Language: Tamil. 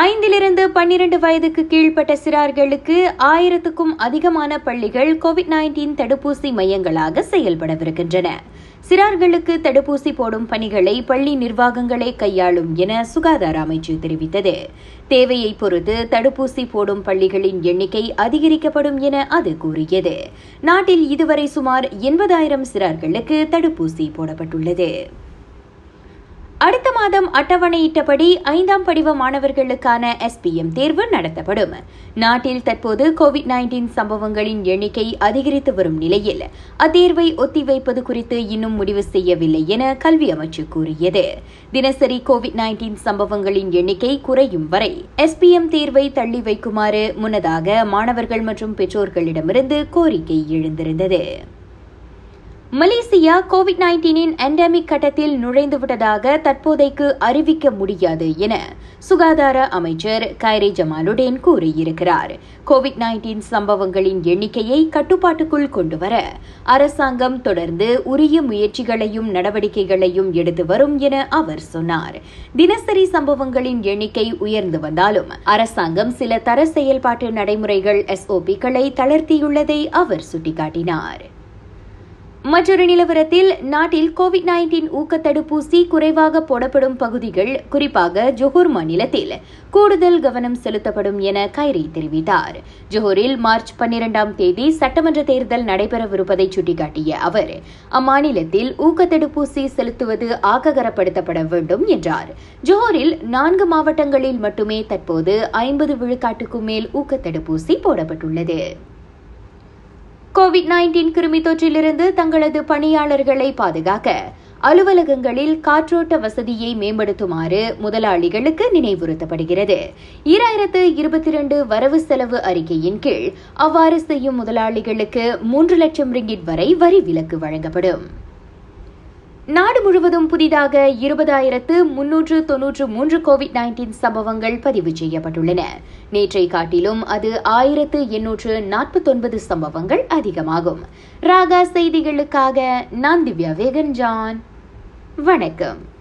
ஐந்திலிருந்து பன்னிரண்டு வயதுக்கு கீழ்ப்பட்ட சிறார்களுக்கு ஆயிரத்துக்கும் அதிகமான பள்ளிகள் கோவிட் நைன்டீன் தடுப்பூசி மையங்களாக செயல்படவிருக்கின்றன. சிறார்களுக்கு தடுப்பூசி போடும் பணிகளை பள்ளி நிர்வாகங்களே கையாளும் என சுகாதார அமைச்சு தெரிவித்தது. தேவையை பொறுத்து தடுப்பூசி போடும் பள்ளிகளின் எண்ணிக்கை அதிகரிக்கப்படும் என அது கூறியது. நாட்டில் இதுவரை சுமார் எண்பதாயிரம் சிறார்களுக்கு தடுப்பூசி போடப்பட்டுள்ளது. அடுத்த மாதம் அட்டவணையிட்டபடி ஐந்தாம் படிவ மாணவர்களுக்கான எஸ்பிஎம் தேர்வு நடத்தப்படும். நாட்டில் தற்போது கோவிட் நைன்டீன் சம்பவங்களின் எண்ணிக்கை அதிகரித்து வரும் நிலையில் அத்தேர்வை ஒத்திவைப்பது குறித்து இன்னும் முடிவு செய்யவில்லை என கல்வி அமைச்சு கூறியது. தினசரி கோவிட் நைன்டீன் சம்பவங்களின் எண்ணிக்கை குறையும் வரை எஸ்பிஎம் தேர்வை தள்ளி வைக்குமாறு முன்னதாக மாணவர்கள் மற்றும் பெற்றோர்களிடமிருந்து கோரிக்கை எழுந்திருந்தது. மலேசியா கோவிட் நைன்டீனின் எண்டமிக் கட்டத்தில் நுழைந்துவிட்டதாக தற்போதைக்கு அறிவிக்க முடியாது என சுகாதார அமைச்சர் கைரே ஜமாலுடன் கூறியிருக்கிறார். கோவிட் நைன்டீன் சம்பவங்களின் எண்ணிக்கையை கட்டுப்பாட்டுக்குள் கொண்டுவர அரசாங்கம் தொடர்ந்து உரிய முயற்சிகளையும் நடவடிக்கைகளையும் எடுத்து வரும் என அவர் சொன்னார். தினசரி சம்பவங்களின் எண்ணிக்கை உயர்ந்து வந்தாலும் அரசாங்கம் சில தர செயல்பாட்டு நடைமுறைகள் எஸ்ஓபிக்களை தளர்த்தியுள்ளதை அவர் சுட்டிக்காட்டினார். மற்றொரு நிலவரத்தில் நாட்டில் கோவிட் நைன்டீன் ஊக்க தடுப்பூசி குறைவாக போடப்படும் பகுதிகள் குறிப்பாக ஜொஹூர் மாநிலத்தில் கூடுதல் கவனம் செலுத்தப்படும் என கைரி தெரிவித்தார். ஜொஹூரில் மார்ச் பன்னிரண்டாம் தேதி சட்டமன்ற தேர்தல் நடைபெறவிருப்பதை சுட்டிக்காட்டிய அவர் அம்மாநிலத்தில் ஊக்க தடுப்பூசி செலுத்துவது ஆக்ககரப்படுத்தப்பட வேண்டும் என்றார். ஜொஹூரில் நான்கு மாவட்டங்களில் மட்டுமே தற்போது ஐம்பது விழுக்காட்டுக்கும் மேல் ஊக்க தடுப்பூசி போடப்பட்டுள்ளது. கோவிட் நைன்டீன் கிருமி தொற்றிலிருந்து தங்களது பணியாளர்களை பாதுகாக்க அலுவலகங்களில் காற்றோட்ட வசதியை மேம்படுத்துமாறு முதலாளிகளுக்கு நினைவுறுத்தப்படுகிறது. ஈராயிரத்து இருபத்தி இரண்டு வரவு செலவு அறிக்கையின் கீழ் அவ்வாறு செய்யும் முதலாளிகளுக்கு மூன்று லட்சம் ரிங்கிட் வரை வரி விலக்கு வழங்கப்படும். நாடு முழுவதும் புதிதாக இருபதாயிரத்து முன்னூற்று தொன்னூற்று மூன்று கோவிட் நைன்டீன் சம்பவங்கள் பதிவு செய்யப்பட்டுள்ளன. நேற்றை காட்டிலும் அது ஆயிரத்து எண்ணூற்று நாற்பத்தொன்பது சம்பவங்கள் அதிகமாகும். ராகா செய்திகளுக்காக நான் திவ்யா வேகன் ஜான் வணக்கம்.